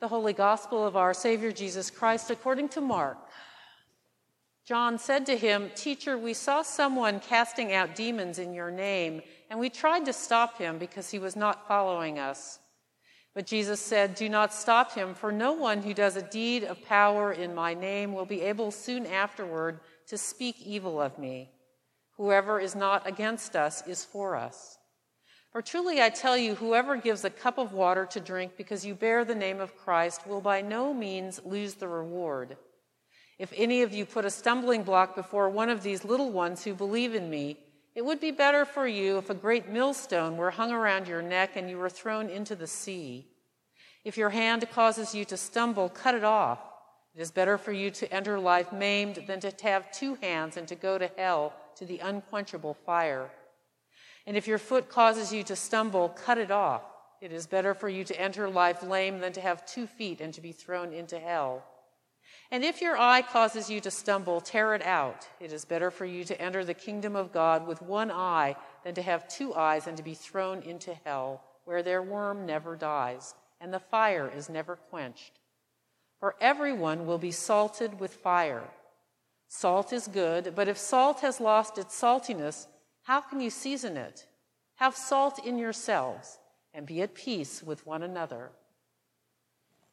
The Holy Gospel of our Savior Jesus Christ according to Mark. John said to him, Teacher, we saw someone casting out demons in your name, and we tried to stop him because he was not following us. But Jesus said, Do not stop him, for no one who does a deed of power in my name will be able soon afterward to speak evil of me. Whoever is not against us is for us. For truly I tell you, whoever gives a cup of water to drink because you bear the name of Christ will by no means lose the reward. If any of you put a stumbling block before one of these little ones who believe in me, it would be better for you if a great millstone were hung around your neck and you were thrown into the sea. If your hand causes you to stumble, cut it off. It is better for you to enter life maimed than to have two hands and to go to hell, to the unquenchable fire. And if your foot causes you to stumble, cut it off. It is better for you to enter life lame than to have two feet and to be thrown into hell. And if your eye causes you to stumble, tear it out. It is better for you to enter the kingdom of God with one eye than to have two eyes and to be thrown into hell, where their worm never dies and the fire is never quenched. For everyone will be salted with fire. Salt is good, but if salt has lost its saltiness, how can you season it? Have salt in yourselves and be at peace with one another.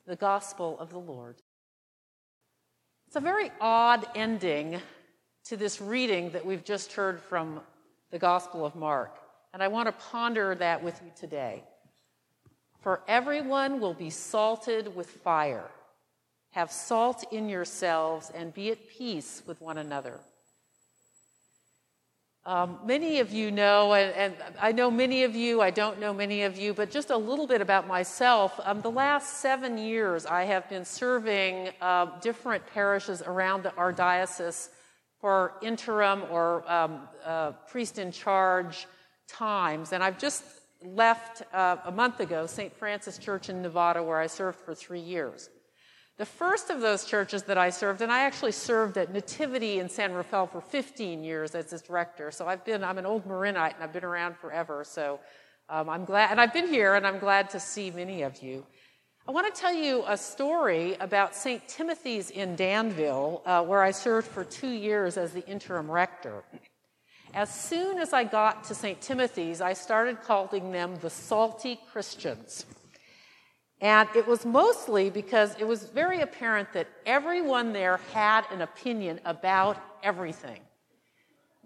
The Gospel of the Lord. It's a very odd ending to this reading that we've just heard from the Gospel of Mark, and I want to ponder that with you today. For everyone will be salted with fire. Have salt in yourselves and be at peace with one another. Um, many of you know, and, and, I know many of you, I don't know many of you, but just a little bit about myself. Um, the last seven years, I have been serving uh, different parishes around the, our diocese for interim or um, uh, priest in charge times. And I've just left uh, a month ago St. Francis Church in Novato, where I served for three years. The first of those churches that I served, and I actually served at Nativity in San Rafael for 15 years as its director. So I've been, I'm an old Marinite and I've been around forever. So um, I'm glad, and I've been here and I'm glad to see many of you. I want to tell you a story about St. Timothy's in Danville, uh, where I served for two years as the interim rector. As soon as I got to St. Timothy's, I started calling them the salty Christians. And it was mostly because it was very apparent that everyone there had an opinion about everything.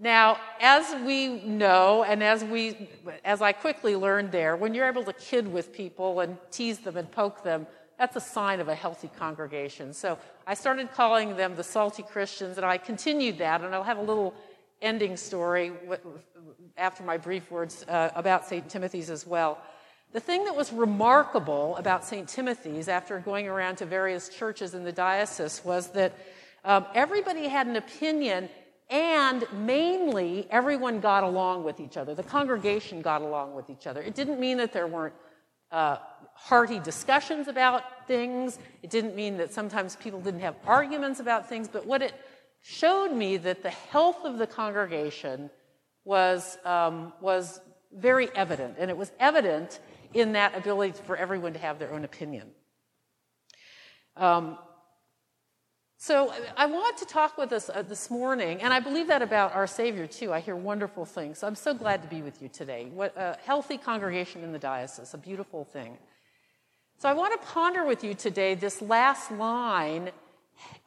Now, as we know, and as we, as I quickly learned there, when you're able to kid with people and tease them and poke them, that's a sign of a healthy congregation. So I started calling them the salty Christians, and I continued that, and I'll have a little ending story after my brief words uh, about St. Timothy's as well. The thing that was remarkable about St. Timothy's after going around to various churches in the diocese was that um, everybody had an opinion and mainly everyone got along with each other. The congregation got along with each other. It didn't mean that there weren't uh, hearty discussions about things. It didn't mean that sometimes people didn't have arguments about things, but what it showed me that the health of the congregation was, um, was very evident, and it was evident in that ability for everyone to have their own opinion. Um, so I want to talk with us uh, this morning, and I believe that about our Savior too. I hear wonderful things. So I'm so glad to be with you today. What a healthy congregation in the diocese, a beautiful thing. So I want to ponder with you today this last line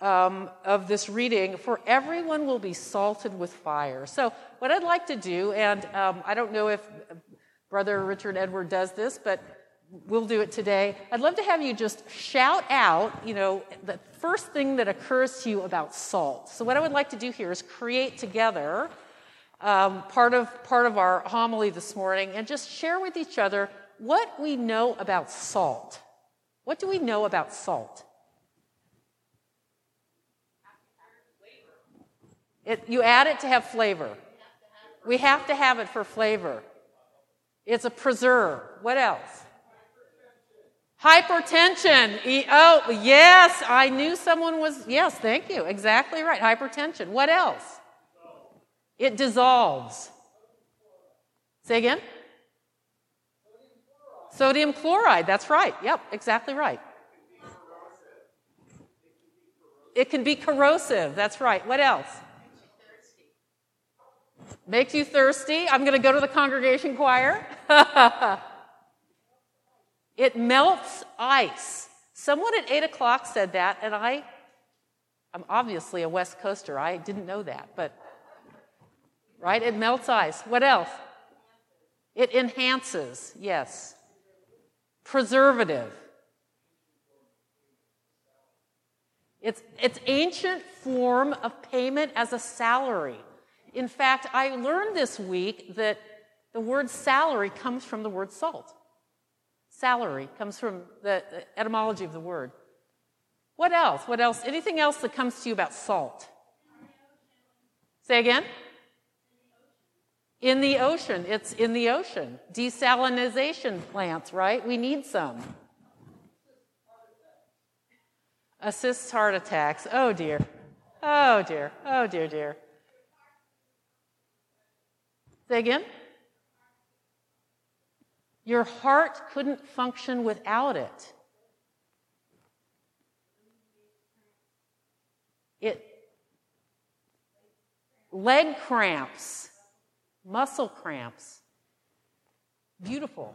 um, of this reading, for everyone will be salted with fire. So, what I'd like to do, and um, I don't know if Brother Richard Edward does this, but we'll do it today. I'd love to have you just shout out, you know, the first thing that occurs to you about salt. So, what I would like to do here is create together um, part of part of our homily this morning, and just share with each other what we know about salt. What do we know about salt? It, you add it to have flavor. We have to have it for flavor. It's a preserve. What else? Hypertension. Oh, yes, I knew someone was. Yes, thank you. Exactly right. Hypertension. What else? It dissolves. Say again? Sodium chloride. That's right. Yep, exactly right. It can be corrosive. That's right. What else? Makes you thirsty. I'm going to go to the congregation choir. it melts ice. Someone at 8 o'clock said that, and I, I'm obviously a West Coaster. I didn't know that, but, right? It melts ice. What else? It enhances, yes. Preservative. It's, it's ancient form of payment as a salary. In fact, I learned this week that the word salary comes from the word salt. Salary comes from the etymology of the word. What else? What else? Anything else that comes to you about salt? Say again? In the ocean. It's in the ocean. Desalinization plants, right? We need some. Assists heart attacks. Oh dear. Oh dear. Oh dear, dear. Say again? Your heart couldn't function without it. It leg cramps, muscle cramps. Beautiful.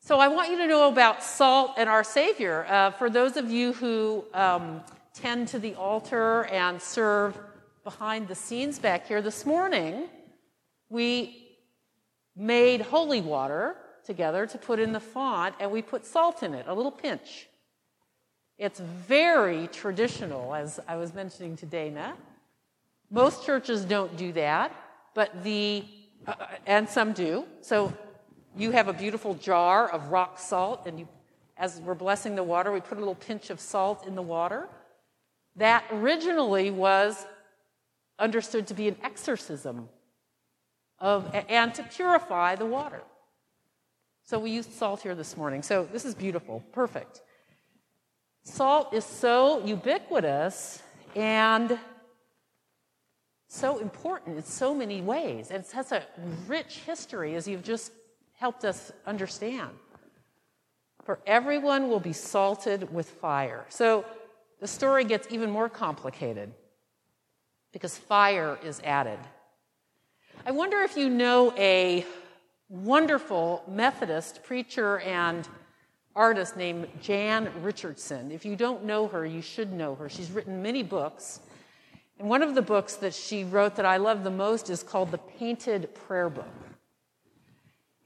So I want you to know about salt and our Savior. Uh, for those of you who um, tend to the altar and serve behind the scenes back here this morning, we made holy water together to put in the font, and we put salt in it, a little pinch. It's very traditional, as I was mentioning to Dana. Most churches don't do that, but the, uh, and some do. So you have a beautiful jar of rock salt, and you, as we're blessing the water, we put a little pinch of salt in the water. That originally was understood to be an exorcism of, and to purify the water. So we used salt here this morning. So this is beautiful, perfect. Salt is so ubiquitous and so important in so many ways. And it has a rich history, as you've just helped us understand. For everyone will be salted with fire. So the story gets even more complicated because fire is added. I wonder if you know a wonderful Methodist preacher and artist named Jan Richardson. If you don't know her, you should know her. She's written many books. And one of the books that she wrote that I love the most is called The Painted Prayer Book.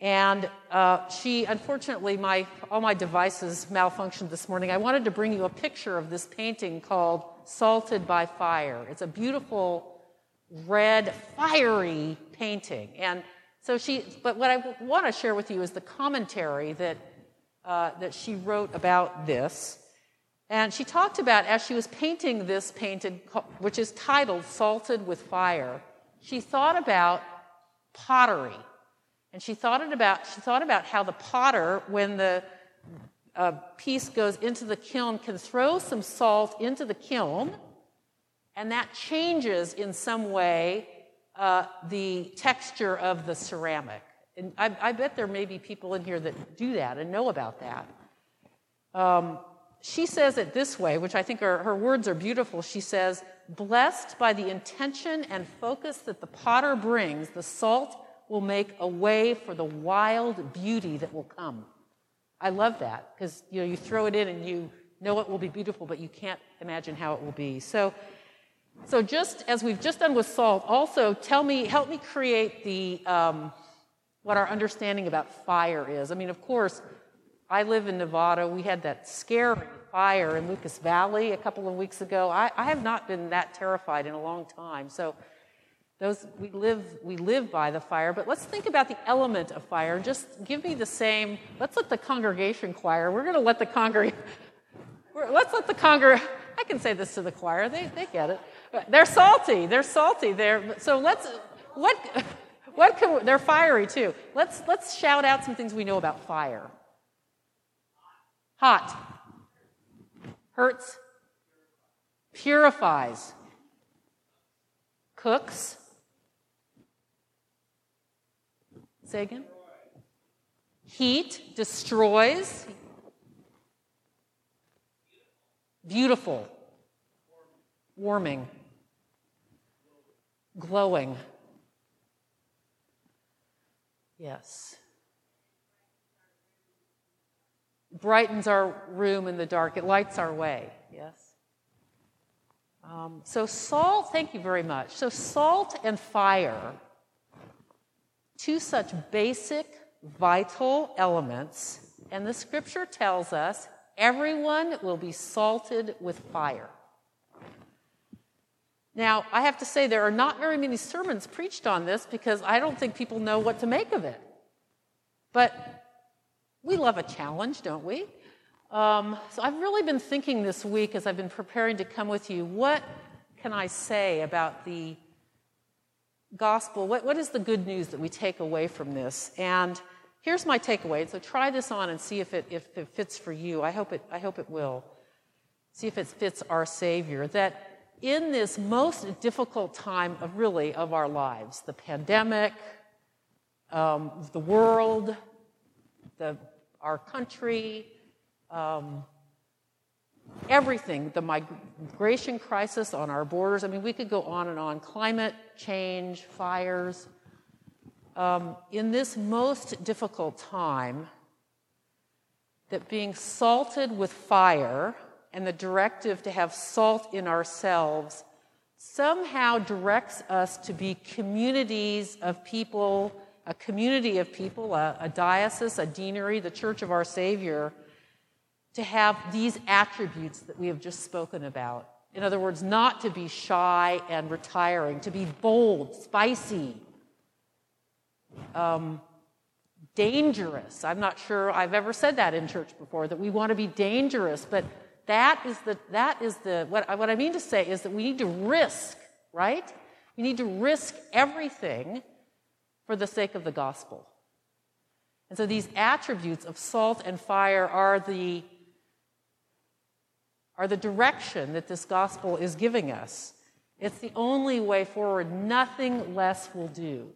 And uh, she, unfortunately, my, all my devices malfunctioned this morning. I wanted to bring you a picture of this painting called Salted by Fire. It's a beautiful, red, fiery painting. And so she, but what I want to share with you is the commentary that, uh, that she wrote about this. And she talked about, as she was painting this painted, which is titled Salted with Fire, she thought about pottery and she thought, about, she thought about how the potter, when the uh, piece goes into the kiln, can throw some salt into the kiln, and that changes in some way uh, the texture of the ceramic. And I, I, bet there may be people in here that do that and know about that. Um, she says it this way, which I think are, her words are beautiful. She says, Blessed by the intention and focus that the potter brings, the salt will make a way for the wild beauty that will come. I love that because you know you throw it in and you know it will be beautiful, but you can't imagine how it will be. So, so just as we've just done with salt, also tell me, help me create the um, what our understanding about fire is. I mean, of course, I live in Novato. We had that scary fire in Lucas Valley a couple of weeks ago. I, I have not been that terrified in a long time. So those we live we live by the fire but let's think about the element of fire just give me the same let's let the congregation choir we're going to let the congregation let's let the congregation i can say this to the choir they, they get it they're salty. They're salty. They're so let's what what can they're fiery too. Let's let's shout out some things we know about fire. Hot. Hurts. Purifies. Cooks. Say again? Heat destroys. beautiful, warming, glowing. Yes. Brightens our room in the dark, it lights our way. Yes. Um, so, salt, thank you very much. So, salt and fire, two such basic, vital elements, and the scripture tells us everyone will be salted with fire. Now, I have to say, there are not very many sermons preached on this because I don't think people know what to make of it. But we love a challenge, don't we? Um, so I've really been thinking this week as I've been preparing to come with you what can I say about the gospel? What, what is the good news that we take away from this? And here's my takeaway. So try this on and see if it, if it fits for you. I hope it, I hope it will. See if it fits our Savior. That in this most difficult time of really of our lives, the pandemic, um, the world, the, our country, um, everything, the migration crisis on our borders. I mean, we could go on and on. Climate change, fires. Um, in this most difficult time, that being salted with fire and the directive to have salt in ourselves somehow directs us to be communities of people, a community of people, a, a diocese, a deanery, the church of our Savior to have these attributes that we have just spoken about. In other words, not to be shy and retiring, to be bold, spicy, um, dangerous. I'm not sure I've ever said that in church before, that we want to be dangerous, but that is the, that is the what, I, what I mean to say is that we need to risk, right? We need to risk everything for the sake of the gospel. And so these attributes of salt and fire are the are the direction that this gospel is giving us. It's the only way forward. Nothing less will do.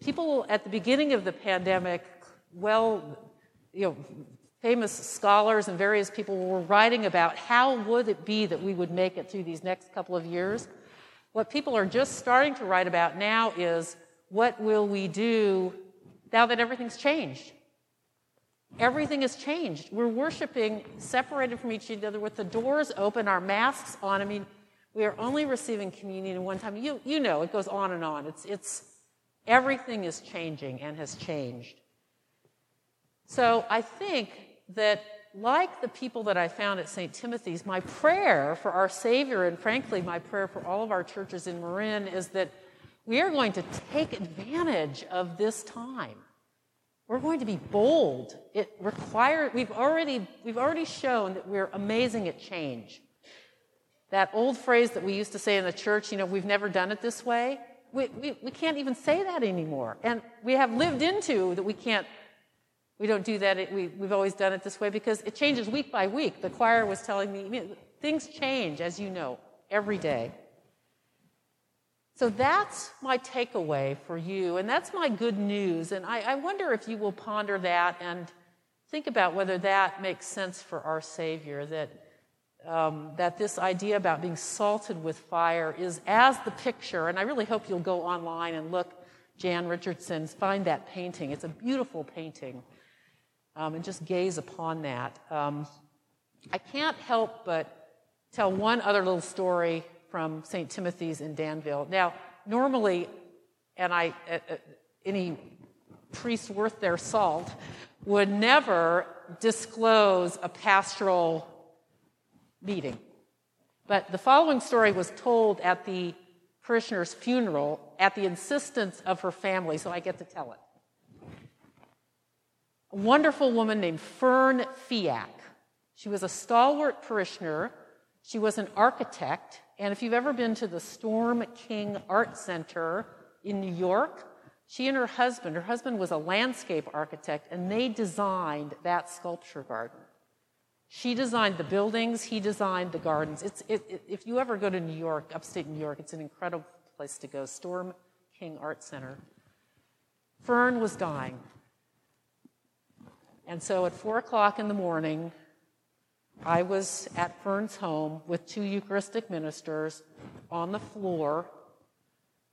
People at the beginning of the pandemic, well, you know, famous scholars and various people were writing about how would it be that we would make it through these next couple of years. What people are just starting to write about now is what will we do now that everything's changed? Everything has changed. We're worshiping separated from each other with the doors open, our masks on. I mean, we are only receiving communion one time. You, you know, it goes on and on. It's, it's, everything is changing and has changed. So I think that, like the people that I found at St. Timothy's, my prayer for our Savior, and frankly, my prayer for all of our churches in Marin, is that we are going to take advantage of this time we're going to be bold. It requires, we've already, we've already shown that we're amazing at change. That old phrase that we used to say in the church, you know, we've never done it this way, we, we, we can't even say that anymore. And we have lived into that we can't, we don't do that, we, we've always done it this way because it changes week by week. The choir was telling me, things change, as you know, every day. So that's my takeaway for you, and that's my good news. And I, I, wonder if you will ponder that and think about whether that makes sense for our Savior, that, um, that this idea about being salted with fire is as the picture, and I really hope you'll go online and look, Jan Richardson's, find that painting. It's a beautiful painting, um, and just gaze upon that. Um, I can't help but tell one other little story from St. Timothy's in Danville. Now, normally, and I, uh, uh, any priest worth their salt would never disclose a pastoral meeting. But the following story was told at the parishioner's funeral at the insistence of her family, so I get to tell it. A wonderful woman named Fern Fiak. She was a stalwart parishioner. She was an architect and if you've ever been to the Storm King Art Center in New York, she and her husband, her husband was a landscape architect, and they designed that sculpture garden. She designed the buildings, he designed the gardens. It, it, if you ever go to New York, upstate New York, it's an incredible place to go. Storm King Art Center. Fern was dying. And so at four o'clock in the morning, I was at Fern's home with two Eucharistic ministers on the floor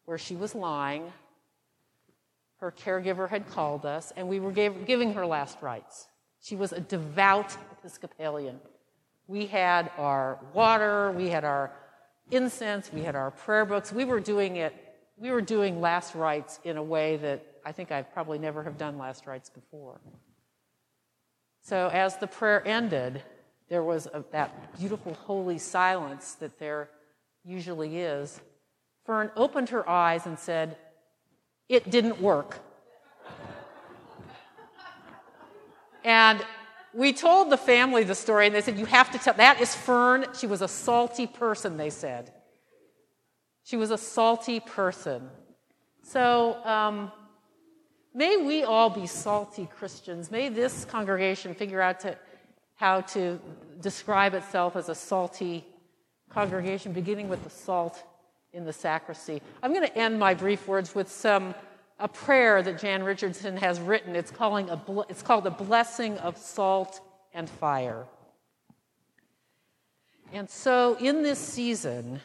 where she was lying. Her caregiver had called us, and we were gave, giving her last rites. She was a devout Episcopalian. We had our water, we had our incense, we had our prayer books. We were doing it, we were doing last rites in a way that I think I probably never have done last rites before. So as the prayer ended, there was a, that beautiful holy silence that there usually is. Fern opened her eyes and said, It didn't work. and we told the family the story, and they said, You have to tell. That is Fern. She was a salty person, they said. She was a salty person. So, um, may we all be salty Christians. May this congregation figure out to, how to describe itself as a salty congregation, beginning with the salt in the sacristy. I'm going to end my brief words with some a prayer that Jan Richardson has written. It's, calling a, it's called a blessing of salt and fire. And so, in this season,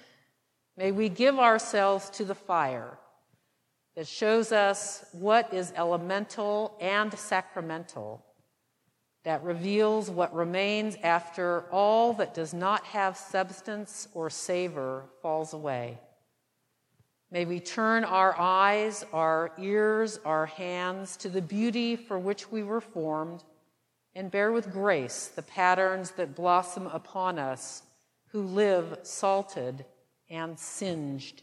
may we give ourselves to the fire that shows us what is elemental and sacramental, that reveals what remains after all that does not have substance or savor falls away. May we turn our eyes, our ears, our hands to the beauty for which we were formed and bear with grace the patterns that blossom upon us who live salted and singed.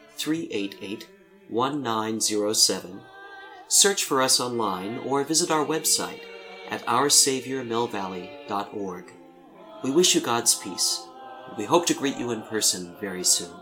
388 1907, search for us online, or visit our website at oursaviormillvalley.org. We wish you God's peace. We hope to greet you in person very soon.